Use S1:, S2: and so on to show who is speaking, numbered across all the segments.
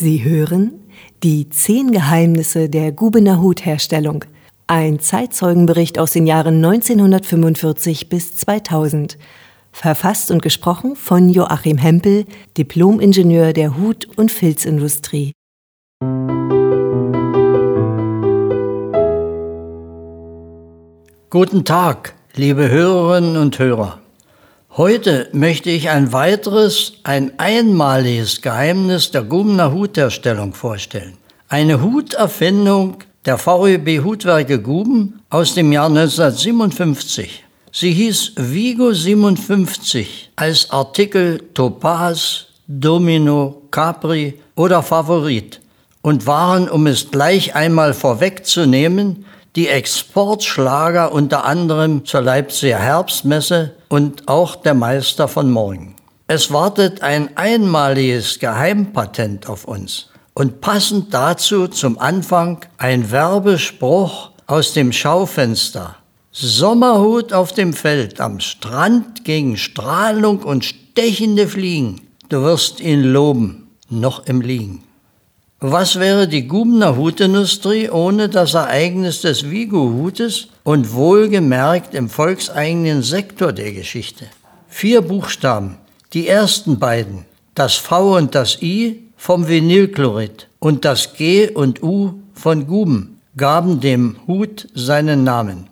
S1: Sie hören die zehn Geheimnisse der Gubener Hutherstellung. Ein Zeitzeugenbericht aus den Jahren 1945 bis 2000. Verfasst und gesprochen von Joachim Hempel, Diplomingenieur der Hut- und Filzindustrie.
S2: Guten Tag, liebe Hörerinnen und Hörer. Heute möchte ich ein weiteres, ein einmaliges Geheimnis der Gubener Hutherstellung vorstellen. Eine Huterfindung der VEB Hutwerke Guben aus dem Jahr 1957. Sie hieß Vigo 57 als Artikel Topaz, Domino, Capri oder Favorit und waren, um es gleich einmal vorwegzunehmen, die Exportschlager unter anderem zur Leipziger Herbstmesse und auch der Meister von morgen. Es wartet ein einmaliges Geheimpatent auf uns und passend dazu zum Anfang ein Werbespruch aus dem Schaufenster. Sommerhut auf dem Feld, am Strand gegen Strahlung und stechende Fliegen. Du wirst ihn loben, noch im Liegen. Was wäre die Gubener Hutindustrie ohne das Ereignis des Vigo-Hutes und wohlgemerkt im volkseigenen Sektor der Geschichte? Vier Buchstaben, die ersten beiden, das V und das I vom Vinylchlorid und das G und U von Guben, gaben dem Hut seinen Namen.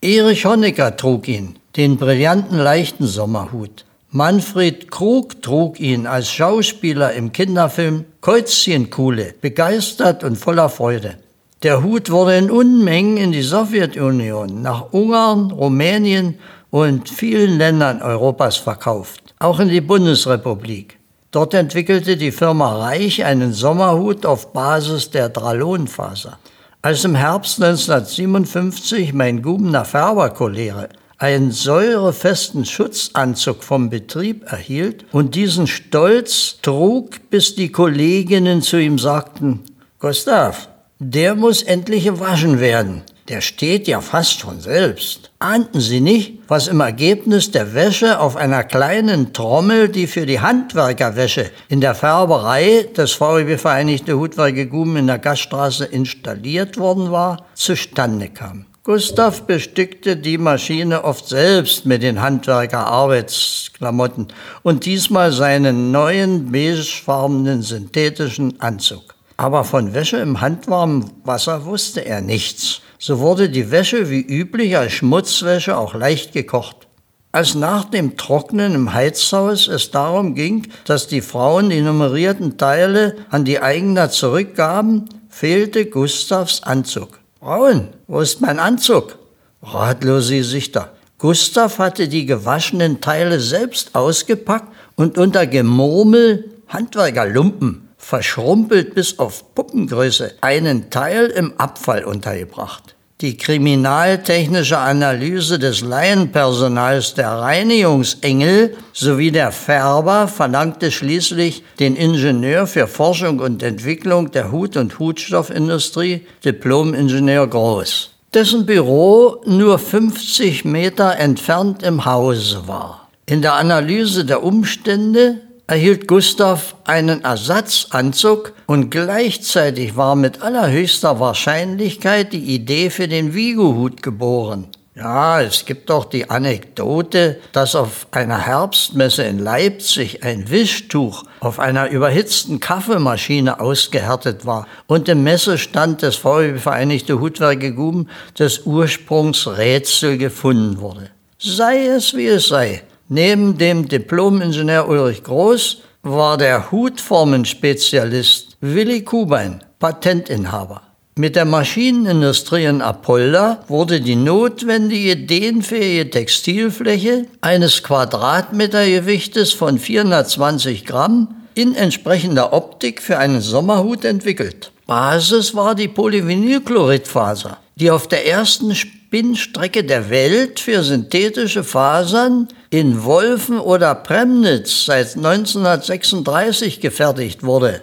S2: Erich Honecker trug ihn, den brillanten leichten Sommerhut. Manfred Krug trug ihn als Schauspieler im Kinderfilm Käuzchenkuhle, begeistert und voller Freude. Der Hut wurde in Unmengen in die Sowjetunion, nach Ungarn, Rumänien und vielen Ländern Europas verkauft, auch in die Bundesrepublik. Dort entwickelte die Firma Reich einen Sommerhut auf Basis der Dralonfaser. Als im Herbst 1957 mein Gubener Färberkollege einen säurefesten Schutzanzug vom Betrieb erhielt und diesen stolz trug, bis die Kolleginnen zu ihm sagten, Gustav, der muss endlich gewaschen werden. Der steht ja fast von selbst. Ahnten Sie nicht, was im Ergebnis der Wäsche auf einer kleinen Trommel, die für die Handwerkerwäsche in der Färberei des VEB Vereinigte Hutwerke Guben in der Gaststraße installiert worden war, zustande kam? Gustav bestückte die Maschine oft selbst mit den Handwerker-Arbeitsklamotten und diesmal seinen neuen beigefarbenen synthetischen Anzug. Aber von Wäsche im handwarmen Wasser wusste er nichts. So wurde die Wäsche wie üblich als Schmutzwäsche auch leicht gekocht. Als nach dem Trocknen im Heizhaus es darum ging, dass die Frauen die nummerierten Teile an die Eigner zurückgaben, fehlte Gustavs Anzug. Frauen, wo ist mein Anzug? Ratlose Gesichter. Gustav hatte die gewaschenen Teile selbst ausgepackt und unter Gemurmel Handwerkerlumpen, verschrumpelt bis auf Puppengröße, einen Teil im Abfall untergebracht. Die kriminaltechnische Analyse des Laienpersonals der Reinigungsengel sowie der Färber verlangte schließlich den Ingenieur für Forschung und Entwicklung der Hut- und Hutstoffindustrie, Diplom-Ingenieur Groß, dessen Büro nur 50 Meter entfernt im Hause war. In der Analyse der Umstände erhielt Gustav einen Ersatzanzug und gleichzeitig war mit allerhöchster Wahrscheinlichkeit die Idee für den Vigo-Hut geboren. Ja, es gibt doch die Anekdote, dass auf einer Herbstmesse in Leipzig ein Wischtuch auf einer überhitzten Kaffeemaschine ausgehärtet war und im Messestand des VW Vereinigte Hutwerke Guben des Ursprungs Rätsel gefunden wurde. Sei es wie es sei, Neben dem Diplom-Ingenieur Ulrich Groß war der Hutformenspezialist Willi Kubein Patentinhaber. Mit der Maschinenindustrie in Apolda wurde die notwendige dehnfähige Textilfläche eines Quadratmetergewichtes von 420 Gramm in entsprechender Optik für einen Sommerhut entwickelt. Basis war die Polyvinylchloridfaser, die auf der ersten Spinnstrecke der Welt für synthetische Fasern in Wolfen oder Premnitz seit 1936 gefertigt wurde.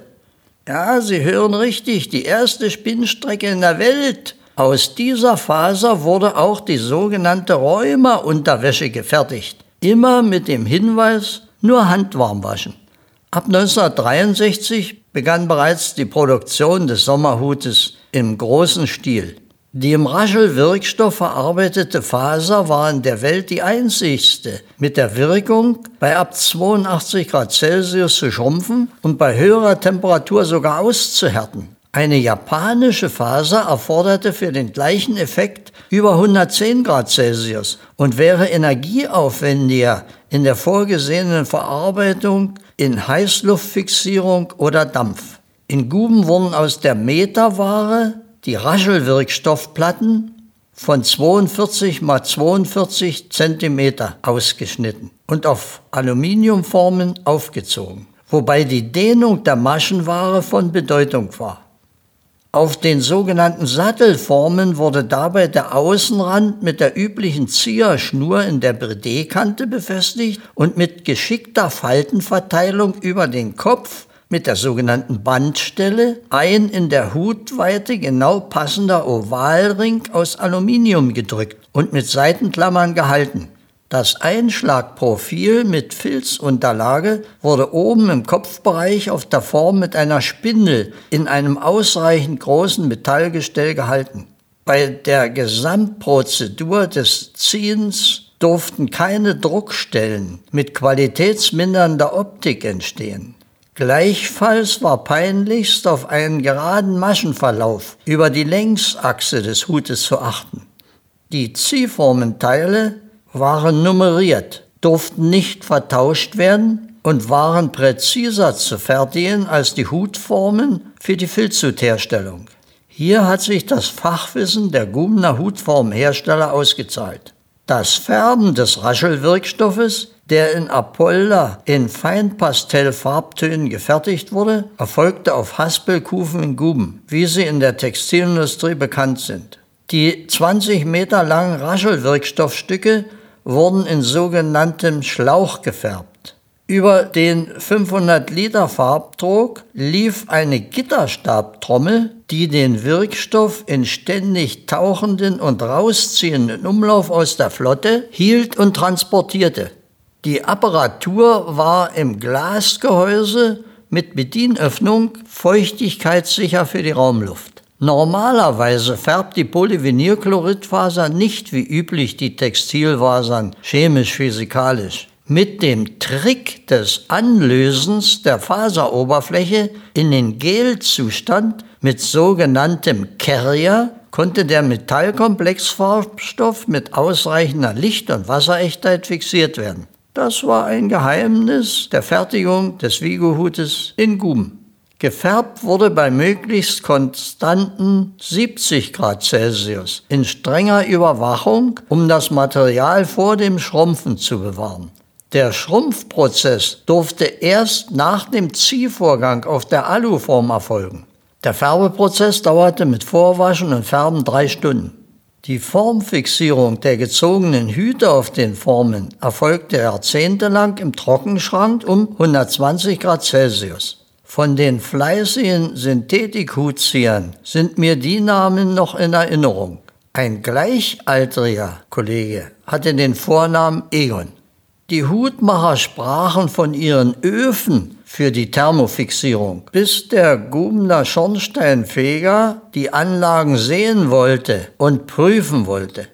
S2: Ja, Sie hören richtig, die erste Spinnstrecke in der Welt. Aus dieser Faser wurde auch die sogenannte Rheuma-Unterwäsche gefertigt. Immer mit dem Hinweis, nur handwarm waschen. Ab 1963 begann bereits die Produktion des Sommerhutes im großen Stil. Die im Raschel-Wirkstoff verarbeitete Faser war in der Welt die einzigste, mit der Wirkung, bei ab 82 Grad Celsius zu schrumpfen und bei höherer Temperatur sogar auszuhärten. Eine japanische Faser erforderte für den gleichen Effekt über 110 Grad Celsius und wäre energieaufwendiger in der vorgesehenen Verarbeitung in Heißluftfixierung oder Dampf. In Guben wurden aus der Meterware die Raschelwirkstoffplatten von 42 mal 42 Zentimeter ausgeschnitten und auf Aluminiumformen aufgezogen, wobei die Dehnung der Maschenware von Bedeutung war. Auf den sogenannten Sattelformen wurde dabei der Außenrand mit der üblichen Zieherschnur in der Bredekante befestigt und mit geschickter Faltenverteilung über den Kopf mit der sogenannten Bandstelle ein in der Hutweite genau passender Ovalring aus Aluminium gedrückt und mit Seitenklammern gehalten. Das Einschlagprofil mit Filzunterlage wurde oben im Kopfbereich auf der Form mit einer Spindel in einem ausreichend großen Metallgestell gehalten. Bei der Gesamtprozedur des Ziehens durften keine Druckstellen mit qualitätsmindernder Optik entstehen. Gleichfalls war peinlichst auf einen geraden Maschenverlauf über die Längsachse des Hutes zu achten. Die Ziehformenteile waren nummeriert, durften nicht vertauscht werden und waren präziser zu fertigen als die Hutformen für die Filzhutherstellung. Hier hat sich das Fachwissen der Gumner Hutformhersteller ausgezahlt. Das Färben des Raschelwirkstoffes der in Apolda in Feinpastellfarbtönen gefertigt wurde, erfolgte auf Haspelkufen in Guben, wie sie in der Textilindustrie bekannt sind. Die 20 Meter langen Raschelwirkstoffstücke wurden in sogenanntem Schlauch gefärbt. Über den 500 Liter Farbdruck lief eine Gitterstabtrommel, die den Wirkstoff in ständig tauchenden und rausziehenden Umlauf aus der Flotte hielt und transportierte. Die Apparatur war im Glasgehäuse mit Bedienöffnung feuchtigkeitssicher für die Raumluft. Normalerweise färbt die Polyvinylchloridfaser nicht wie üblich die Textilfasern chemisch-physikalisch. Mit dem Trick des Anlösens der Faseroberfläche in den Gelzustand mit sogenanntem Carrier konnte der Metallkomplexfarbstoff mit ausreichender Licht- und Wasserechtheit fixiert werden. Das war ein Geheimnis der Fertigung des Vigo-Hutes in Guben. Gefärbt wurde bei möglichst konstanten 70 Grad Celsius in strenger Überwachung, um das Material vor dem Schrumpfen zu bewahren. Der Schrumpfprozess durfte erst nach dem Ziehvorgang auf der Aluform erfolgen. Der Färbeprozess dauerte mit Vorwaschen und Färben drei Stunden. Die Formfixierung der gezogenen Hüte auf den Formen erfolgte jahrzehntelang im Trockenschrank um 120 Grad Celsius. Von den fleißigen Synthetikhutziehern sind mir die Namen noch in Erinnerung. Ein gleichaltriger Kollege hatte den Vornamen Egon. Die Hutmacher sprachen von ihren Öfen für die Thermofixierung, bis der Gubner Schornsteinfeger die Anlagen sehen wollte und prüfen wollte.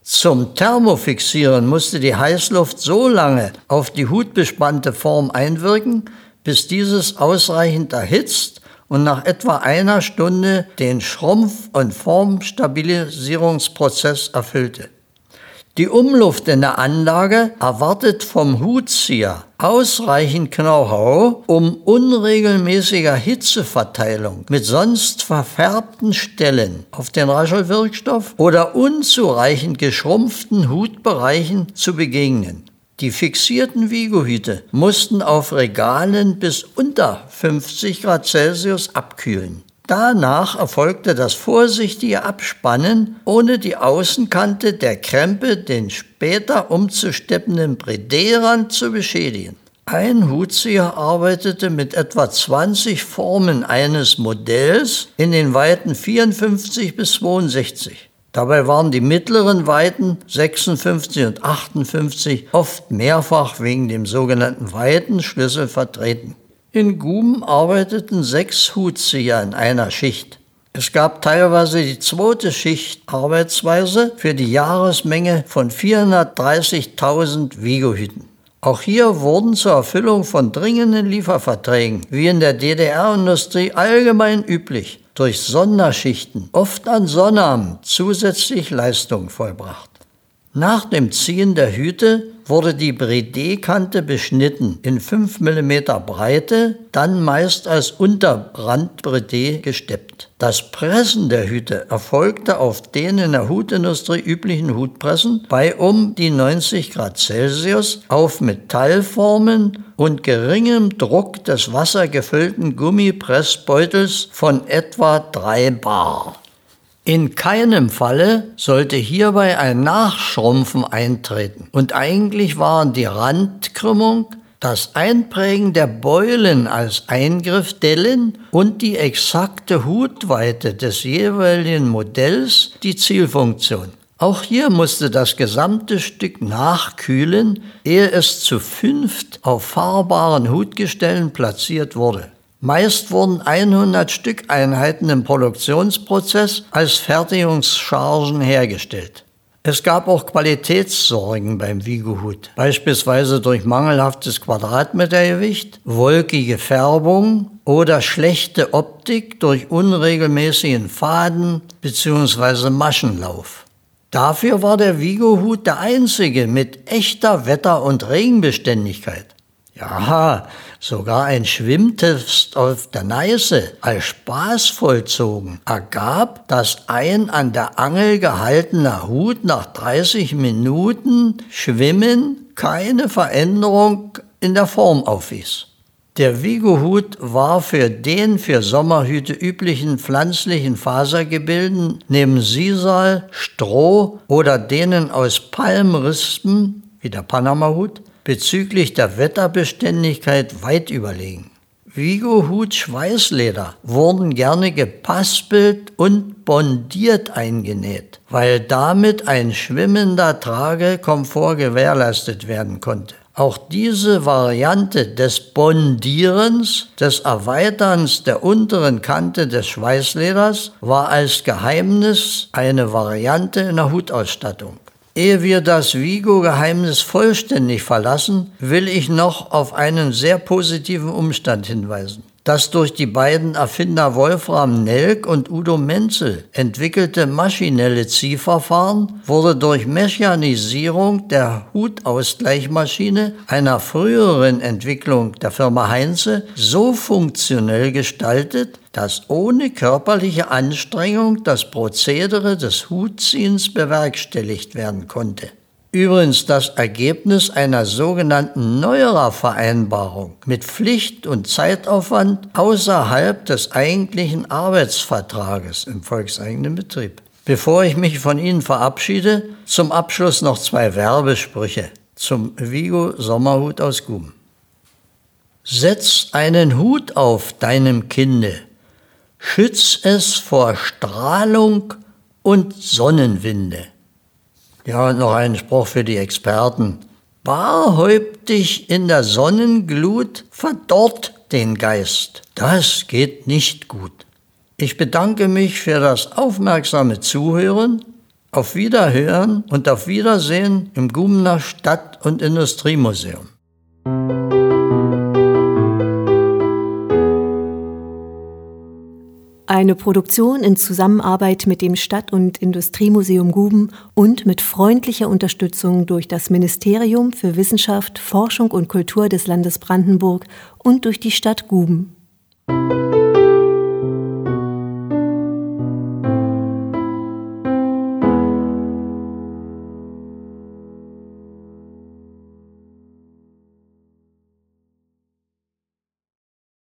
S2: Zum Thermofixieren musste die Heißluft so lange auf die hutbespannte Form einwirken, bis dieses ausreichend erhitzt und nach etwa einer Stunde den Schrumpf- und Formstabilisierungsprozess erfüllte. Die Umluft in der Anlage erwartet vom Hutzieher ausreichend Know-how, um unregelmäßiger Hitzeverteilung mit sonst verfärbten Stellen auf den Raschelwirkstoff oder unzureichend geschrumpften Hutbereichen zu begegnen. Die fixierten Vigohüte mussten auf Regalen bis unter 50 Grad Celsius abkühlen. Danach erfolgte das vorsichtige Abspannen, ohne die Außenkante der Krempe den später umzusteppenden Brederand zu beschädigen. Ein Hutzieher arbeitete mit etwa 20 Formen eines Modells in den Weiten 54 bis 62. Dabei waren die mittleren Weiten 56 und 58 oft mehrfach wegen dem sogenannten Weitenschlüssel vertreten. In Guben arbeiteten sechs Hutzieher in einer Schicht. Es gab teilweise die zweite Schicht Arbeitsweise für die Jahresmenge von 430.000 Vigohüten. Auch hier wurden zur Erfüllung von dringenden Lieferverträgen, wie in der DDR-Industrie allgemein üblich, durch Sonderschichten, oft an Sonnabend, zusätzlich Leistungen vollbracht. Nach dem Ziehen der Hüte wurde die Bredé-Kante beschnitten in 5 mm Breite, dann meist als Unterrand-Bredé gesteppt. Das Pressen der Hüte erfolgte auf den in der Hutindustrie üblichen Hutpressen bei um die 90 Grad Celsius auf Metallformen und geringem Druck des wassergefüllten Gummipressbeutels von etwa 3 Bar. In keinem Falle sollte hierbei ein Nachschrumpfen eintreten. Und eigentlich waren die Randkrümmung, das Einprägen der Beulen als Eingriff Dellen und die exakte Hutweite des jeweiligen Modells die Zielfunktion. Auch hier musste das gesamte Stück nachkühlen, ehe es zu fünft auf fahrbaren Hutgestellen platziert wurde. Meist wurden 100 Stückeinheiten im Produktionsprozess als Fertigungschargen hergestellt. Es gab auch Qualitätssorgen beim Wiegohut, beispielsweise durch mangelhaftes Quadratmetergewicht, wolkige Färbung oder schlechte Optik durch unregelmäßigen Faden bzw. Maschenlauf. Dafür war der Vigo-Hut der einzige mit echter Wetter- und Regenbeständigkeit. Ja, sogar ein Schwimmtest auf der Neiße als Spaß vollzogen ergab, dass ein an der Angel gehaltener Hut nach 30 Minuten Schwimmen keine Veränderung in der Form aufwies. Der Vigo-Hut war für den für Sommerhüte üblichen pflanzlichen Fasergebilden neben Sisal, Stroh oder denen aus Palmrispen, wie der Panama-Hut, bezüglich der Wetterbeständigkeit weit überlegen. Vigo-Hut Schweißleder wurden gerne gepaspelt und bondiert eingenäht, weil damit ein schwimmender Tragekomfort gewährleistet werden konnte. Auch diese Variante des Bondierens, des Erweiterns der unteren Kante des Schweißleders, war als Geheimnis eine Variante in der Hutausstattung. Ehe wir das Vigo-Geheimnis vollständig verlassen, will ich noch auf einen sehr positiven Umstand hinweisen. Das durch die beiden Erfinder Wolfram Nelk und Udo Menzel entwickelte maschinelle Ziehverfahren wurde durch Mechanisierung der Hutausgleichmaschine einer früheren Entwicklung der Firma Heinze so funktionell gestaltet, dass ohne körperliche Anstrengung das Prozedere des Hutziehens bewerkstelligt werden konnte. Übrigens das Ergebnis einer sogenannten neuerer Vereinbarung mit Pflicht und Zeitaufwand außerhalb des eigentlichen Arbeitsvertrages im volkseigenen Betrieb. Bevor ich mich von Ihnen verabschiede, zum Abschluss noch zwei Werbesprüche zum Vigo Sommerhut aus Guben. Setz einen Hut auf deinem Kinde, schütz es vor Strahlung und Sonnenwinde. Ja, und noch ein Spruch für die Experten. Barhäuptig in der Sonnenglut verdorrt den Geist. Das geht nicht gut. Ich bedanke mich für das aufmerksame Zuhören. Auf Wiederhören und auf Wiedersehen im Gumener Stadt- und Industriemuseum.
S1: Eine Produktion in Zusammenarbeit mit dem Stadt- und Industriemuseum Guben und mit freundlicher Unterstützung durch das Ministerium für Wissenschaft, Forschung und Kultur des Landes Brandenburg und durch die Stadt Guben.